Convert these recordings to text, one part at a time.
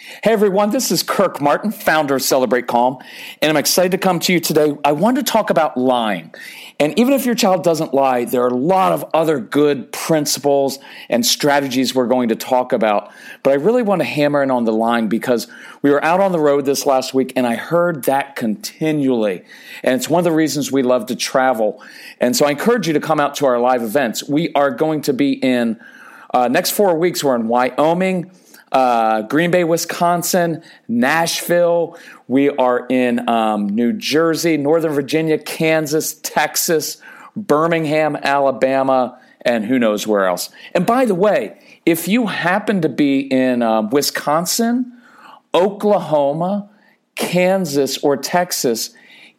Hey everyone, this is Kirk Martin, founder of Celebrate Calm, and I'm excited to come to you today. I want to talk about lying. And even if your child doesn't lie, there are a lot of other good principles and strategies we're going to talk about. But I really want to hammer in on the lying because we were out on the road this last week and I heard that continually. And it's one of the reasons we love to travel. And so I encourage you to come out to our live events. We are going to be in, uh, next four weeks, we're in Wyoming uh, Green Bay, Wisconsin, Nashville. We are in um, New Jersey, Northern Virginia, Kansas, Texas, Birmingham, Alabama, and who knows where else. And by the way, if you happen to be in uh, Wisconsin, Oklahoma, Kansas, or Texas,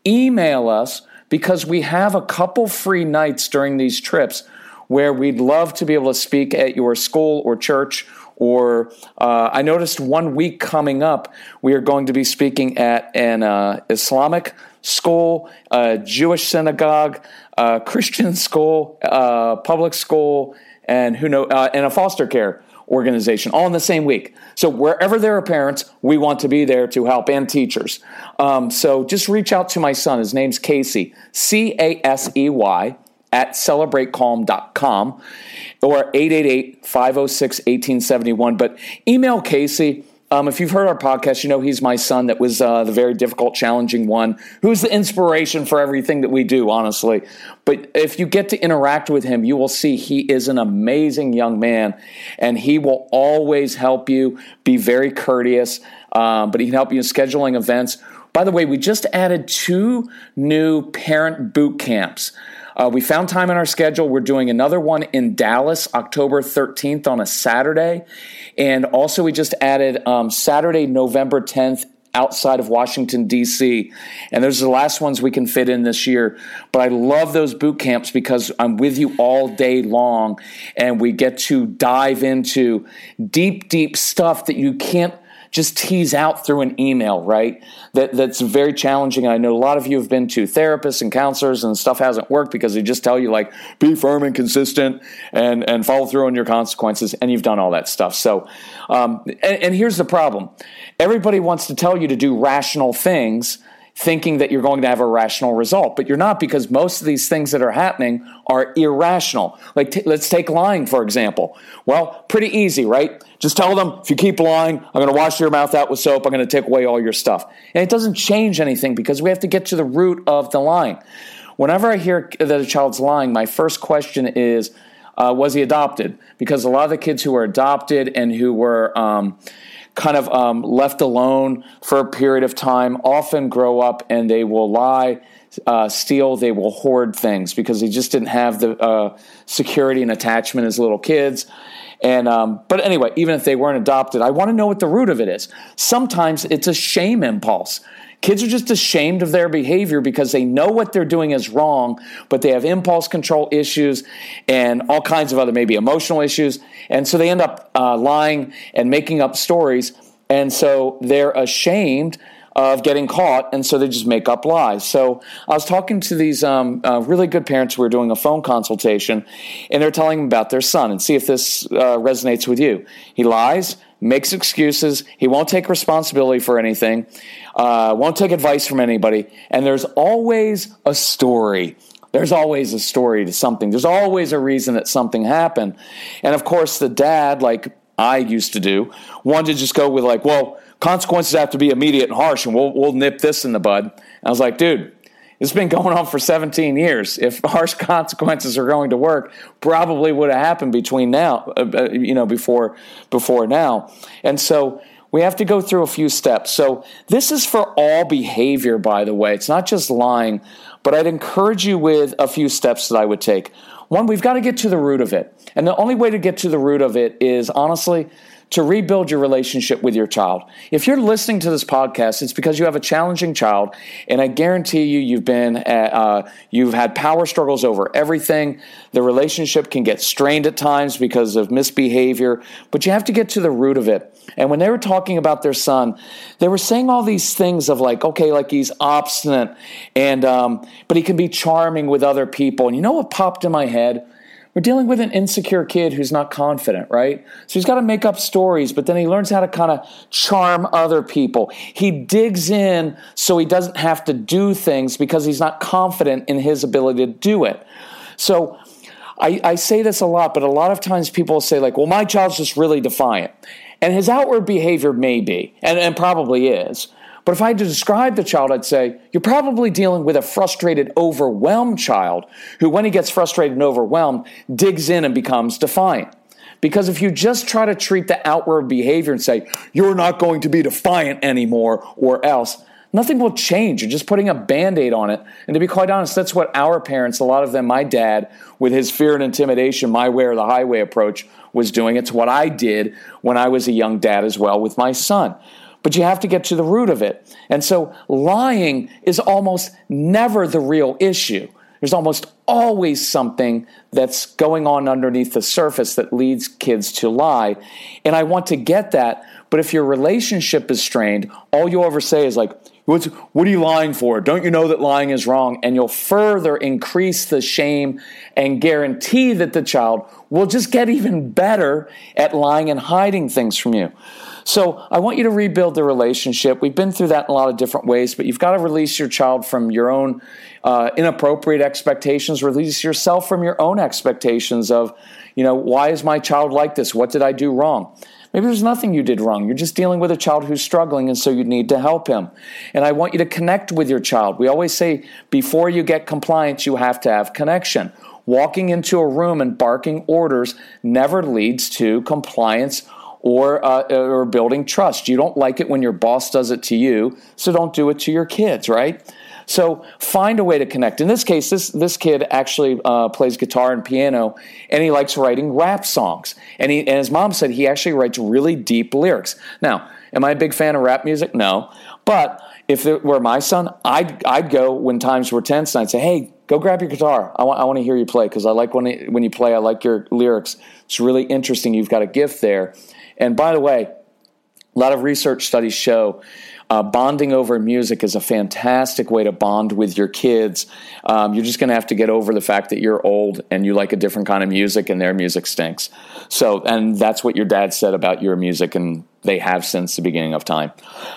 email us because we have a couple free nights during these trips where we'd love to be able to speak at your school or church or uh, I noticed one week coming up, we are going to be speaking at an uh, Islamic school, a Jewish synagogue, a Christian school, a public school, and who know, uh, and a foster care organization all in the same week. So wherever there are parents, we want to be there to help and teachers. Um, so just reach out to my son. His name's Casey, C A S E Y at celebratecalm.com or 888-506-1871. But email Casey. Um, if you've heard our podcast, you know he's my son that was uh, the very difficult, challenging one, who's the inspiration for everything that we do, honestly. But if you get to interact with him, you will see he is an amazing young man, and he will always help you be very courteous, um, but he can help you in scheduling events. By the way, we just added two new parent boot camps. Uh, we found time in our schedule. We're doing another one in Dallas, October 13th on a Saturday. And also, we just added um, Saturday, November 10th outside of Washington, D.C. And those are the last ones we can fit in this year. But I love those boot camps because I'm with you all day long and we get to dive into deep, deep stuff that you can't just tease out through an email, right? That that's very challenging. I know a lot of you have been to therapists and counselors, and stuff hasn't worked because they just tell you like be firm and consistent and and follow through on your consequences, and you've done all that stuff. So, um, and, and here's the problem: everybody wants to tell you to do rational things thinking that you're going to have a rational result, but you're not because most of these things that are happening are irrational. Like, t- let's take lying, for example. Well, pretty easy, right? Just tell them if you keep lying, I'm going to wash your mouth out with soap, I'm going to take away all your stuff. And it doesn't change anything because we have to get to the root of the lying. Whenever I hear that a child's lying, my first question is, uh, was he adopted? Because a lot of the kids who were adopted and who were, um, kind of um, left alone for a period of time often grow up and they will lie, uh, steal, they will hoard things because they just didn't have the uh, security and attachment as little kids. And um, but anyway, even if they weren't adopted, I want to know what the root of it is. Sometimes it's a shame impulse. Kids are just ashamed of their behavior because they know what they're doing is wrong, but they have impulse control issues and all kinds of other maybe emotional issues. And so they end up uh, lying and making up stories. And so they're ashamed of getting caught, and so they just make up lies. So I was talking to these um, uh, really good parents who were doing a phone consultation, and they're telling me about their son and see if this uh, resonates with you. He lies, makes excuses. He won't take responsibility for anything, uh, won't take advice from anybody. And there's always a story. There's always a story to something. There's always a reason that something happened. And of course, the dad, like I used to do, wanted to just go with, like, well, consequences have to be immediate and harsh, and we'll, we'll nip this in the bud. And I was like, dude, it's been going on for 17 years. If harsh consequences are going to work, probably would have happened between now, uh, uh, you know, before before now. And so we have to go through a few steps. So this is for all behavior, by the way. It's not just lying, but I'd encourage you with a few steps that I would take. One, we've got to get to the root of it. And the only way to get to the root of it is honestly to rebuild your relationship with your child. If you're listening to this podcast, it's because you have a challenging child, and I guarantee you, you've been at, uh, you've had power struggles over everything. The relationship can get strained at times because of misbehavior, but you have to get to the root of it. And when they were talking about their son, they were saying all these things of like, okay, like he's obstinate, and um, but he can be charming with other people. And you know what popped in my head? We're dealing with an insecure kid who's not confident, right? So he's got to make up stories, but then he learns how to kind of charm other people. He digs in so he doesn't have to do things because he's not confident in his ability to do it. So I, I say this a lot, but a lot of times people say, like, well, my child's just really defiant. And his outward behavior may be, and, and probably is. But if I had to describe the child, I'd say you're probably dealing with a frustrated, overwhelmed child who, when he gets frustrated and overwhelmed, digs in and becomes defiant. Because if you just try to treat the outward behavior and say, you're not going to be defiant anymore or else, nothing will change. You're just putting a band aid on it. And to be quite honest, that's what our parents, a lot of them, my dad, with his fear and intimidation, my way or the highway approach, was doing. It's what I did when I was a young dad as well with my son but you have to get to the root of it. And so lying is almost never the real issue. There's almost always something that's going on underneath the surface that leads kids to lie. And I want to get that. But if your relationship is strained, all you ever say is like, What's, what are you lying for? Don't you know that lying is wrong? And you'll further increase the shame and guarantee that the child will just get even better at lying and hiding things from you. So I want you to rebuild the relationship. We've been through that in a lot of different ways, but you've got to release your child from your own uh, inappropriate expectations, release yourself from your own expectations of, you know, why is my child like this? What did I do wrong? Maybe there's nothing you did wrong. You're just dealing with a child who's struggling, and so you need to help him. And I want you to connect with your child. We always say before you get compliance, you have to have connection. Walking into a room and barking orders never leads to compliance or uh, or building trust. You don't like it when your boss does it to you, so don't do it to your kids, right? So find a way to connect. In this case, this this kid actually uh, plays guitar and piano, and he likes writing rap songs. And he and his mom said he actually writes really deep lyrics. Now, am I a big fan of rap music? No, but if it were my son, I'd I'd go when times were tense, and I'd say, "Hey, go grab your guitar. I want I want to hear you play because I like when it, when you play. I like your lyrics. It's really interesting. You've got a gift there." And by the way, a lot of research studies show uh, bonding over music is a fantastic way to bond with your kids. Um, you're just going to have to get over the fact that you're old and you like a different kind of music and their music stinks. So, and that's what your dad said about your music, and they have since the beginning of time.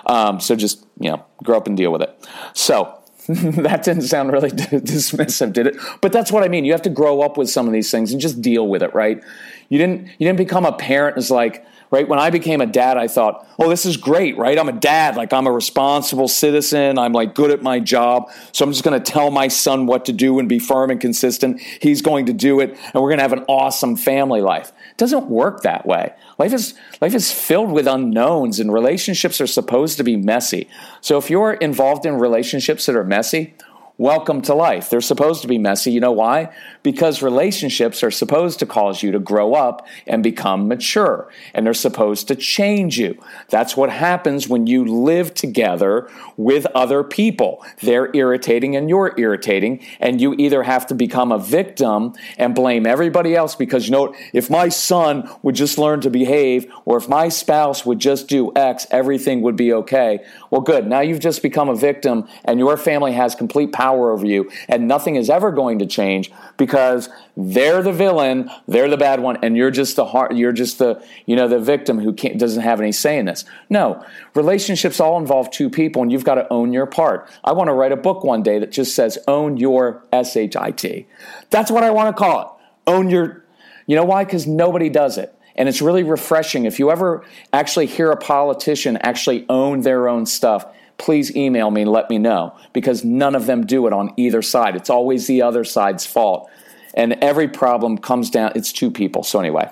Um, so just, you know, grow up and deal with it. So, that didn't sound really dismissive, did it? But that's what I mean. You have to grow up with some of these things and just deal with it, right? You didn't you didn't become a parent as like, right? When I became a dad, I thought, oh, this is great, right? I'm a dad. Like, I'm a responsible citizen. I'm like good at my job. So I'm just going to tell my son what to do and be firm and consistent. He's going to do it. And we're going to have an awesome family life. It doesn't work that way. Life is, life is filled with unknowns and relationships are supposed to be messy. So if you're involved in relationships that are messy, welcome to life. They're supposed to be messy. You know why? Because relationships are supposed to cause you to grow up and become mature, and they're supposed to change you. That's what happens when you live together with other people. They're irritating and you're irritating, and you either have to become a victim and blame everybody else because, you know, if my son would just learn to behave, or if my spouse would just do X, everything would be okay. Well, good. Now you've just become a victim, and your family has complete power power over you, and nothing is ever going to change because they're the villain, they're the bad one, and you're just the heart, you're just the you know the victim who doesn't have any say in this. No, relationships all involve two people, and you've got to own your part. I want to write a book one day that just says "Own Your SHIT." That's what I want to call it. Own your. You know why? Because nobody does it. And it's really refreshing. If you ever actually hear a politician actually own their own stuff, please email me and let me know because none of them do it on either side. It's always the other side's fault. And every problem comes down, it's two people. So, anyway,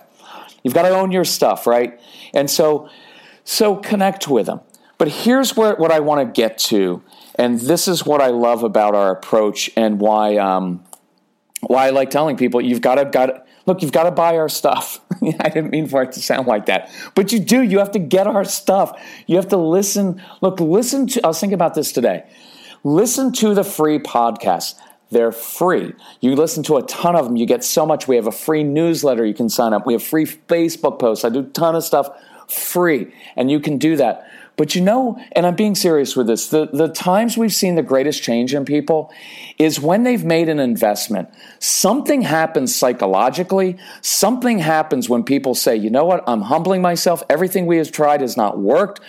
you've got to own your stuff, right? And so, so connect with them. But here's where, what I want to get to. And this is what I love about our approach and why, um, why I like telling people you've got to, got look, you've got to buy our stuff. I didn't mean for it to sound like that, but you do. You have to get our stuff. You have to listen. Look, listen to, I was thinking about this today. Listen to the free podcasts. They're free. You listen to a ton of them. You get so much. We have a free newsletter you can sign up. We have free Facebook posts. I do a ton of stuff free, and you can do that. But you know, and I'm being serious with this, the, the times we've seen the greatest change in people is when they've made an investment. Something happens psychologically. Something happens when people say, you know what, I'm humbling myself. Everything we have tried has not worked.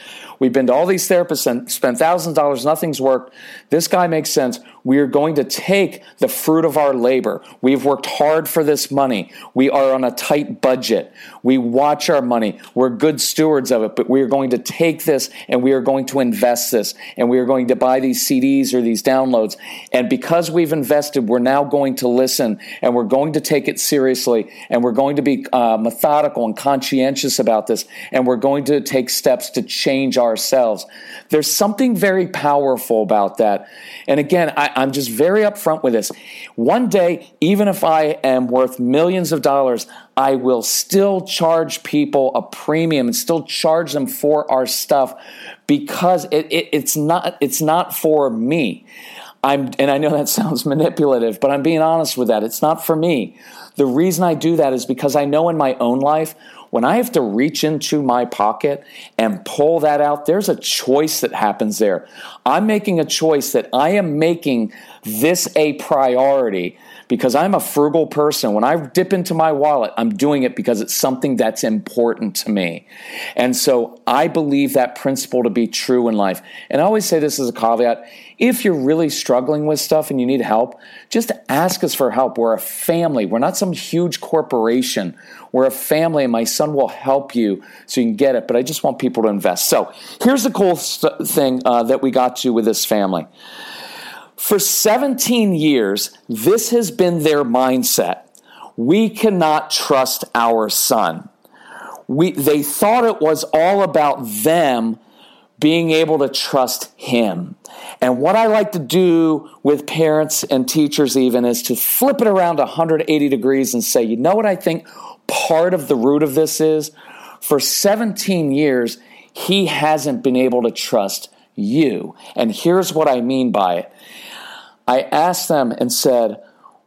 We've been to all these therapists and spent thousands of dollars, nothing's worked. This guy makes sense. We are going to take the fruit of our labor. We've worked hard for this money. We are on a tight budget. We watch our money. We're good stewards of it, but we are going to take this and we are going to invest this and we are going to buy these CDs or these downloads. And because we've invested, we're now going to listen and we're going to take it seriously and we're going to be uh, methodical and conscientious about this and we're going to take steps to change our ourselves. There's something very powerful about that. And again, I, I'm just very upfront with this. One day, even if I am worth millions of dollars, I will still charge people a premium and still charge them for our stuff because it, it, it's not it's not for me. I'm, and I know that sounds manipulative, but I'm being honest with that. It's not for me. The reason I do that is because I know in my own life when I have to reach into my pocket and pull that out, there's a choice that happens there. I'm making a choice that I am making this a priority because I'm a frugal person. When I dip into my wallet, I'm doing it because it's something that's important to me. And so I believe that principle to be true in life. And I always say this as a caveat if you're really struggling with stuff and you need help, just ask us for help. We're a family, we're not some huge corporation. We're a family, and my son will help you so you can get it. But I just want people to invest. So here's the cool st- thing uh, that we got to with this family. For 17 years, this has been their mindset. We cannot trust our son. We, they thought it was all about them being able to trust him. And what I like to do with parents and teachers, even, is to flip it around 180 degrees and say, you know what I think part of the root of this is? For 17 years, he hasn't been able to trust you. And here's what I mean by it I asked them and said,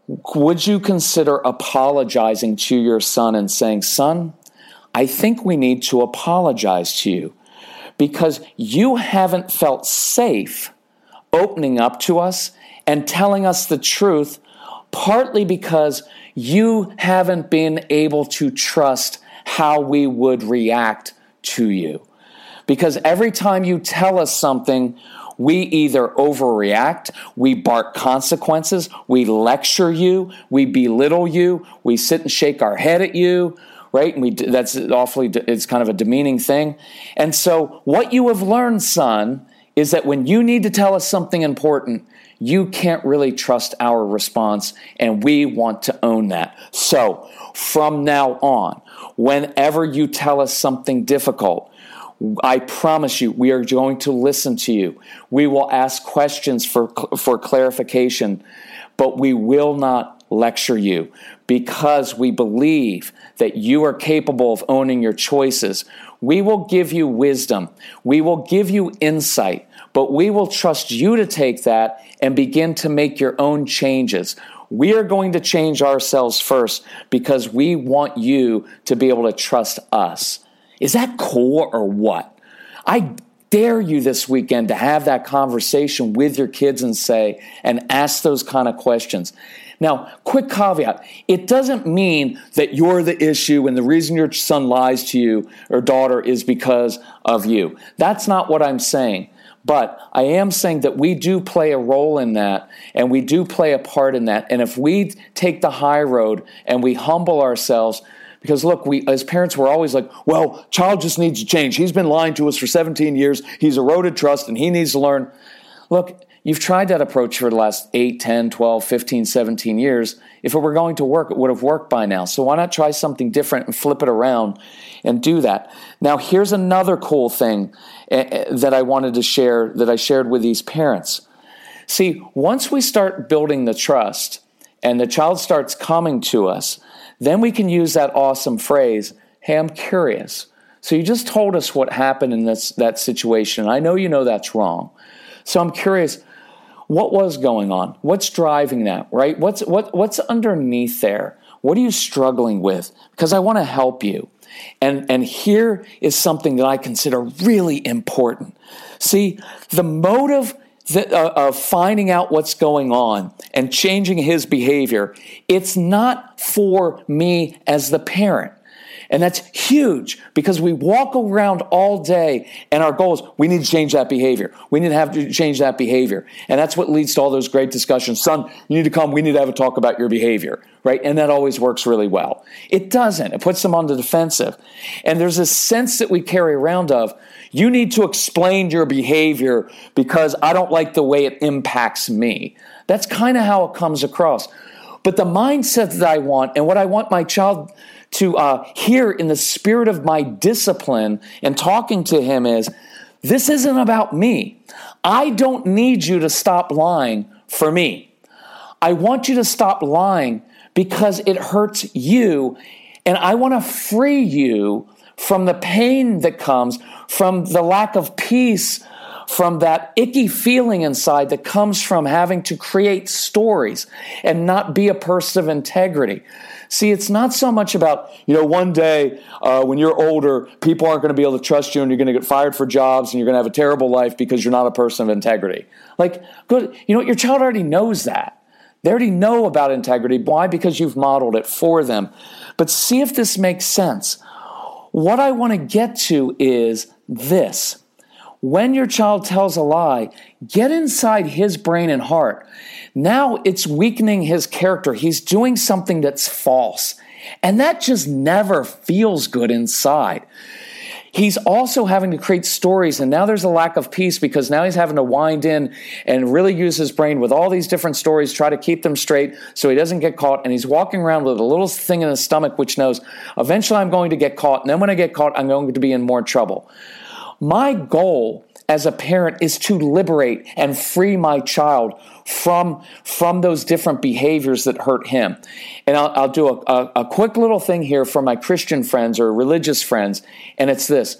Would you consider apologizing to your son and saying, Son, I think we need to apologize to you because you haven't felt safe opening up to us and telling us the truth, partly because you haven't been able to trust how we would react to you. Because every time you tell us something, we either overreact, we bark consequences, we lecture you, we belittle you, we sit and shake our head at you, right? And we that's awfully it's kind of a demeaning thing. And so what you have learned, son, is that when you need to tell us something important, you can't really trust our response, and we want to own that. So, from now on, whenever you tell us something difficult, I promise you, we are going to listen to you. We will ask questions for, for clarification, but we will not lecture you because we believe that you are capable of owning your choices. We will give you wisdom. We will give you insight, but we will trust you to take that and begin to make your own changes. We are going to change ourselves first because we want you to be able to trust us. Is that cool or what? I dare you this weekend to have that conversation with your kids and say, and ask those kind of questions. Now, quick caveat it doesn't mean that you're the issue and the reason your son lies to you or daughter is because of you. That's not what I'm saying. But I am saying that we do play a role in that and we do play a part in that. And if we take the high road and we humble ourselves, because look, we as parents we're always like, well, child just needs to change. He's been lying to us for 17 years. He's eroded trust and he needs to learn. Look, you've tried that approach for the last 8, 10, 12, 15, 17 years. If it were going to work, it would have worked by now. So why not try something different and flip it around and do that? Now, here's another cool thing eh, eh, that I wanted to share that I shared with these parents. See, once we start building the trust and the child starts coming to us, then we can use that awesome phrase, hey, I'm curious. So you just told us what happened in this that situation. I know you know that's wrong. So I'm curious, what was going on? What's driving that, right? What's what what's underneath there? What are you struggling with? Because I want to help you. And and here is something that I consider really important. See, the motive that, uh, of finding out what's going on and changing his behavior, it's not for me as the parent. And that's huge because we walk around all day and our goal is we need to change that behavior. We need to have to change that behavior. And that's what leads to all those great discussions. Son, you need to come. We need to have a talk about your behavior, right? And that always works really well. It doesn't. It puts them on the defensive. And there's a sense that we carry around of, you need to explain your behavior because I don't like the way it impacts me. That's kind of how it comes across. But the mindset that I want and what I want my child to uh, hear in the spirit of my discipline and talking to him is this isn't about me. I don't need you to stop lying for me. I want you to stop lying because it hurts you, and I want to free you from the pain that comes from the lack of peace, from that icky feeling inside that comes from having to create stories and not be a person of integrity. See, it's not so much about, you know, one day uh, when you're older, people aren't going to be able to trust you and you're going to get fired for jobs and you're going to have a terrible life because you're not a person of integrity. Like, good, you know, your child already knows that. They already know about integrity. Why? Because you've modeled it for them. But see if this makes sense. What I want to get to is this. When your child tells a lie, get inside his brain and heart. Now it's weakening his character. He's doing something that's false. And that just never feels good inside. He's also having to create stories, and now there's a lack of peace because now he's having to wind in and really use his brain with all these different stories, try to keep them straight so he doesn't get caught. And he's walking around with a little thing in his stomach which knows eventually I'm going to get caught, and then when I get caught, I'm going to be in more trouble. My goal as a parent is to liberate and free my child from, from those different behaviors that hurt him. And I'll, I'll do a, a, a quick little thing here for my Christian friends or religious friends, and it's this.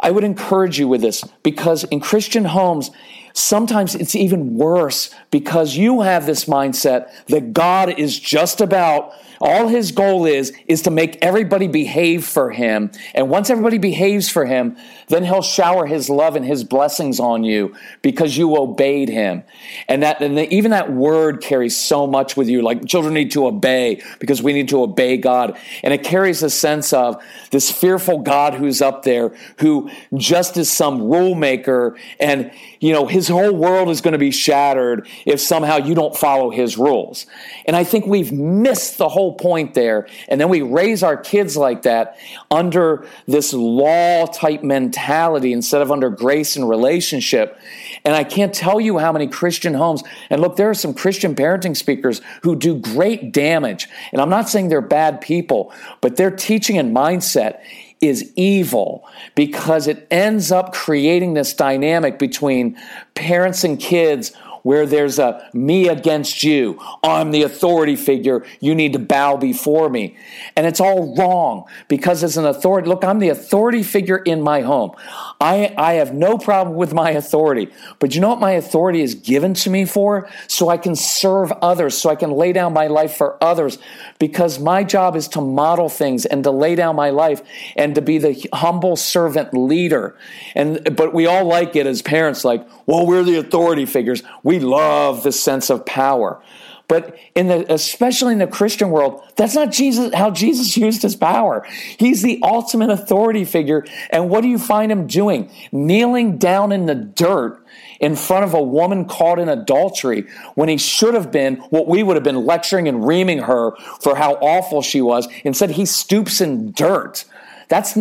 I would encourage you with this because in Christian homes, sometimes it's even worse because you have this mindset that God is just about all his goal is, is to make everybody behave for him. And once everybody behaves for him, then he'll shower his love and his blessings on you because you obeyed him. And that, and the, even that word carries so much with you. Like children need to obey because we need to obey God. And it carries a sense of this fearful God who's up there who just is some rule maker and, you know, his whole world is going to be shattered if somehow you don't follow his rules. And I think we've missed the whole point there. And then we raise our kids like that under this law type mentality instead of under grace and relationship. And I can't tell you how many Christian homes, and look, there are some Christian parenting speakers who do great damage. And I'm not saying they're bad people, but their teaching and mindset is evil because it ends up creating this dynamic between parents and kids where there's a me against you. I'm the authority figure. You need to bow before me. And it's all wrong because as an authority, look, I'm the authority figure in my home. I, I have no problem with my authority. But you know what my authority is given to me for? So I can serve others, so I can lay down my life for others, because my job is to model things and to lay down my life and to be the humble servant leader. And but we all like it as parents, like, well, we're the authority figures. We love the sense of power. But in the, especially in the Christian world, that's not Jesus, how Jesus used his power. He's the ultimate authority figure. And what do you find him doing? Kneeling down in the dirt in front of a woman caught in adultery when he should have been what we would have been lecturing and reaming her for how awful she was. Instead, he stoops in dirt. That's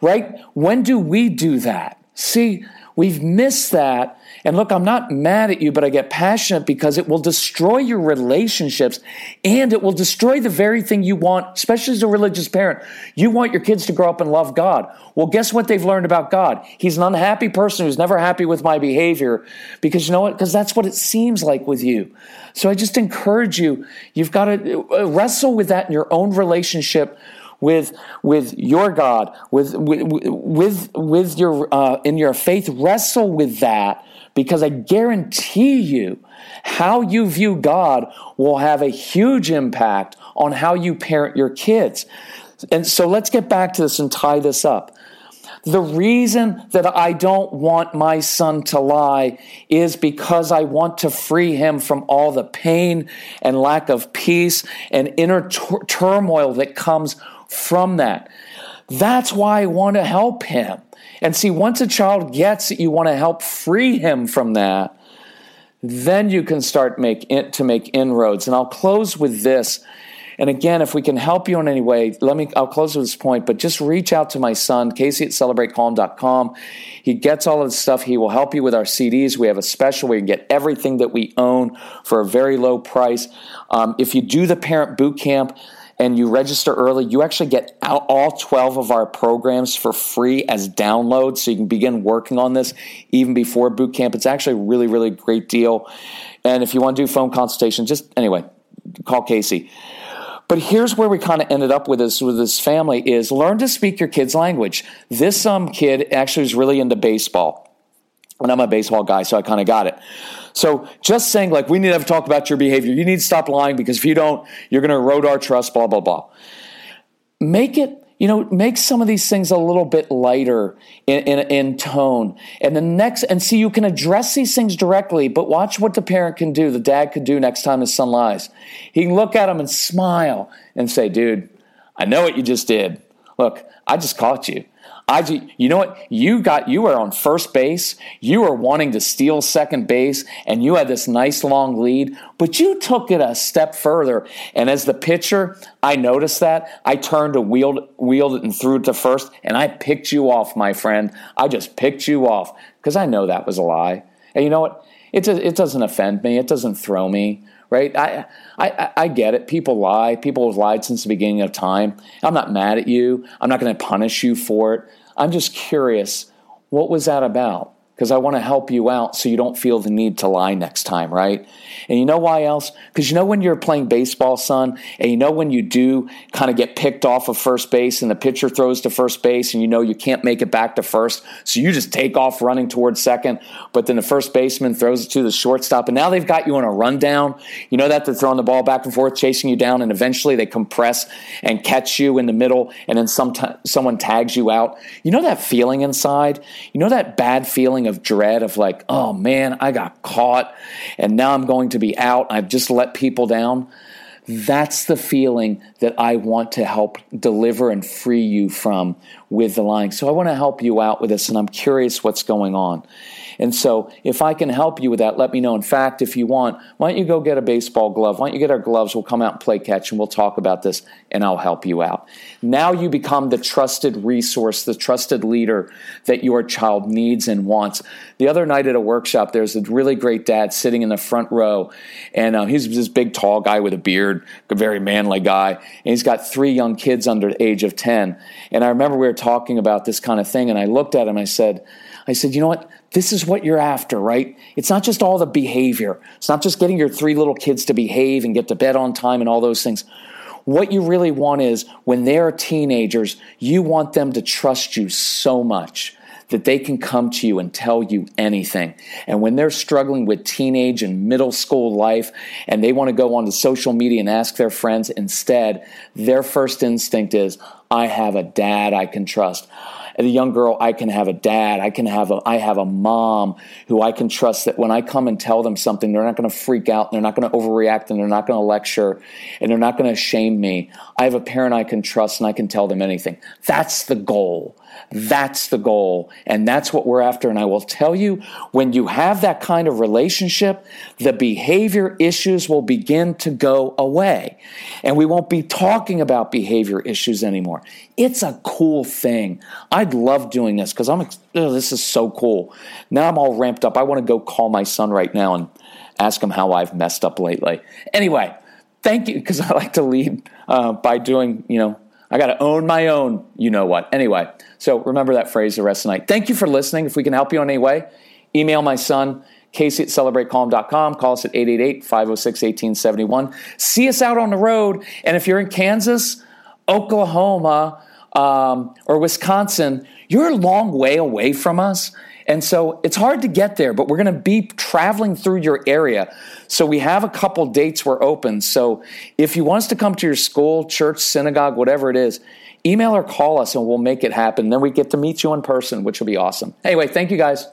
right. When do we do that? See, we've missed that and look, I'm not mad at you, but I get passionate because it will destroy your relationships and it will destroy the very thing you want, especially as a religious parent. You want your kids to grow up and love God. Well, guess what they've learned about God? He's an unhappy person who's never happy with my behavior because you know what? Because that's what it seems like with you. So I just encourage you, you've got to uh, wrestle with that in your own relationship with with your God, with with with, with your uh, in your faith. Wrestle with that because I guarantee you, how you view God will have a huge impact on how you parent your kids. And so let's get back to this and tie this up. The reason that I don't want my son to lie is because I want to free him from all the pain and lack of peace and inner tur- turmoil that comes from that. That's why I want to help him. And see, once a child gets that you want to help free him from that, then you can start make in, to make inroads. And I'll close with this. And again, if we can help you in any way, let me, I'll close with this point, but just reach out to my son, Casey at celebratecalm.com. He gets all of the stuff. He will help you with our CDs. We have a special where you can get everything that we own for a very low price. Um, if you do the parent boot camp, and you register early, you actually get all 12 of our programs for free as downloads. So you can begin working on this even before boot camp. It's actually a really, really great deal. And if you want to do phone consultation, just anyway, call Casey. But here's where we kind of ended up with this with this family is learn to speak your kid's language. This um, kid actually was really into baseball. And I'm a baseball guy, so I kind of got it. So just saying, like, we need to have a talk about your behavior. You need to stop lying because if you don't, you're going to erode our trust, blah, blah, blah. Make it, you know, make some of these things a little bit lighter in, in, in tone. And the next, and see, you can address these things directly, but watch what the parent can do, the dad could do next time his son lies. He can look at him and smile and say, dude, I know what you just did. Look, I just caught you. I, you know what? You got, you were on first base. You were wanting to steal second base and you had this nice long lead, but you took it a step further. And as the pitcher, I noticed that. I turned to wheeled, wheeled it and threw it to first and I picked you off, my friend. I just picked you off because I know that was a lie. And you know what? It, it doesn't offend me. It doesn't throw me right? I, I, I get it. People lie. People have lied since the beginning of time. I'm not mad at you. I'm not going to punish you for it. I'm just curious, what was that about? Because I want to help you out so you don't feel the need to lie next time, right? And you know why else? Because you know when you're playing baseball, son, and you know when you do kind of get picked off of first base and the pitcher throws to first base and you know you can't make it back to first, so you just take off running towards second, but then the first baseman throws it to the shortstop, and now they've got you on a rundown. You know that they're throwing the ball back and forth, chasing you down, and eventually they compress and catch you in the middle, and then some t- someone tags you out. You know that feeling inside? You know that bad feeling of dread of like, oh man, I got caught, and now I'm going to be out. I've just let people down. That's the feeling that I want to help deliver and free you from with the lying. So I want to help you out with this, and I'm curious what's going on. And so, if I can help you with that, let me know. In fact, if you want, why don't you go get a baseball glove? Why don't you get our gloves? We'll come out and play catch and we'll talk about this and I'll help you out. Now you become the trusted resource, the trusted leader that your child needs and wants. The other night at a workshop, there's a really great dad sitting in the front row, and uh, he's this big, tall guy with a beard, a very manly guy, and he's got three young kids under the age of 10. And I remember we were talking about this kind of thing, and I looked at him, I said, I said, you know what? This is what you're after, right? It's not just all the behavior. It's not just getting your three little kids to behave and get to bed on time and all those things. What you really want is when they're teenagers, you want them to trust you so much that they can come to you and tell you anything. And when they're struggling with teenage and middle school life and they want to go onto social media and ask their friends, instead, their first instinct is, I have a dad I can trust as a young girl, I can have a dad, I can have a, I have a mom who I can trust that when I come and tell them something, they're not going to freak out, they're not going to overreact, and they're not going to lecture, and they're not going to shame me. I have a parent I can trust, and I can tell them anything. That's the goal. That's the goal. And that's what we're after. And I will tell you, when you have that kind of relationship, the behavior issues will begin to go away. And we won't be talking about behavior issues anymore. It's a cool thing. I'd love doing this because I'm, oh, this is so cool. Now I'm all ramped up. I want to go call my son right now and ask him how I've messed up lately. Anyway, thank you because I like to lead uh, by doing, you know, I got to own my own, you know what. Anyway, so remember that phrase the rest of the night. Thank you for listening. If we can help you in any way, email my son, Casey at celebratecalm.com. Call us at 888 506 1871. See us out on the road. And if you're in Kansas, Oklahoma, um, or Wisconsin, you're a long way away from us. And so it's hard to get there, but we're going to be traveling through your area. So we have a couple dates we're open. So if you want us to come to your school, church, synagogue, whatever it is, email or call us and we'll make it happen. Then we get to meet you in person, which will be awesome. Anyway, thank you guys.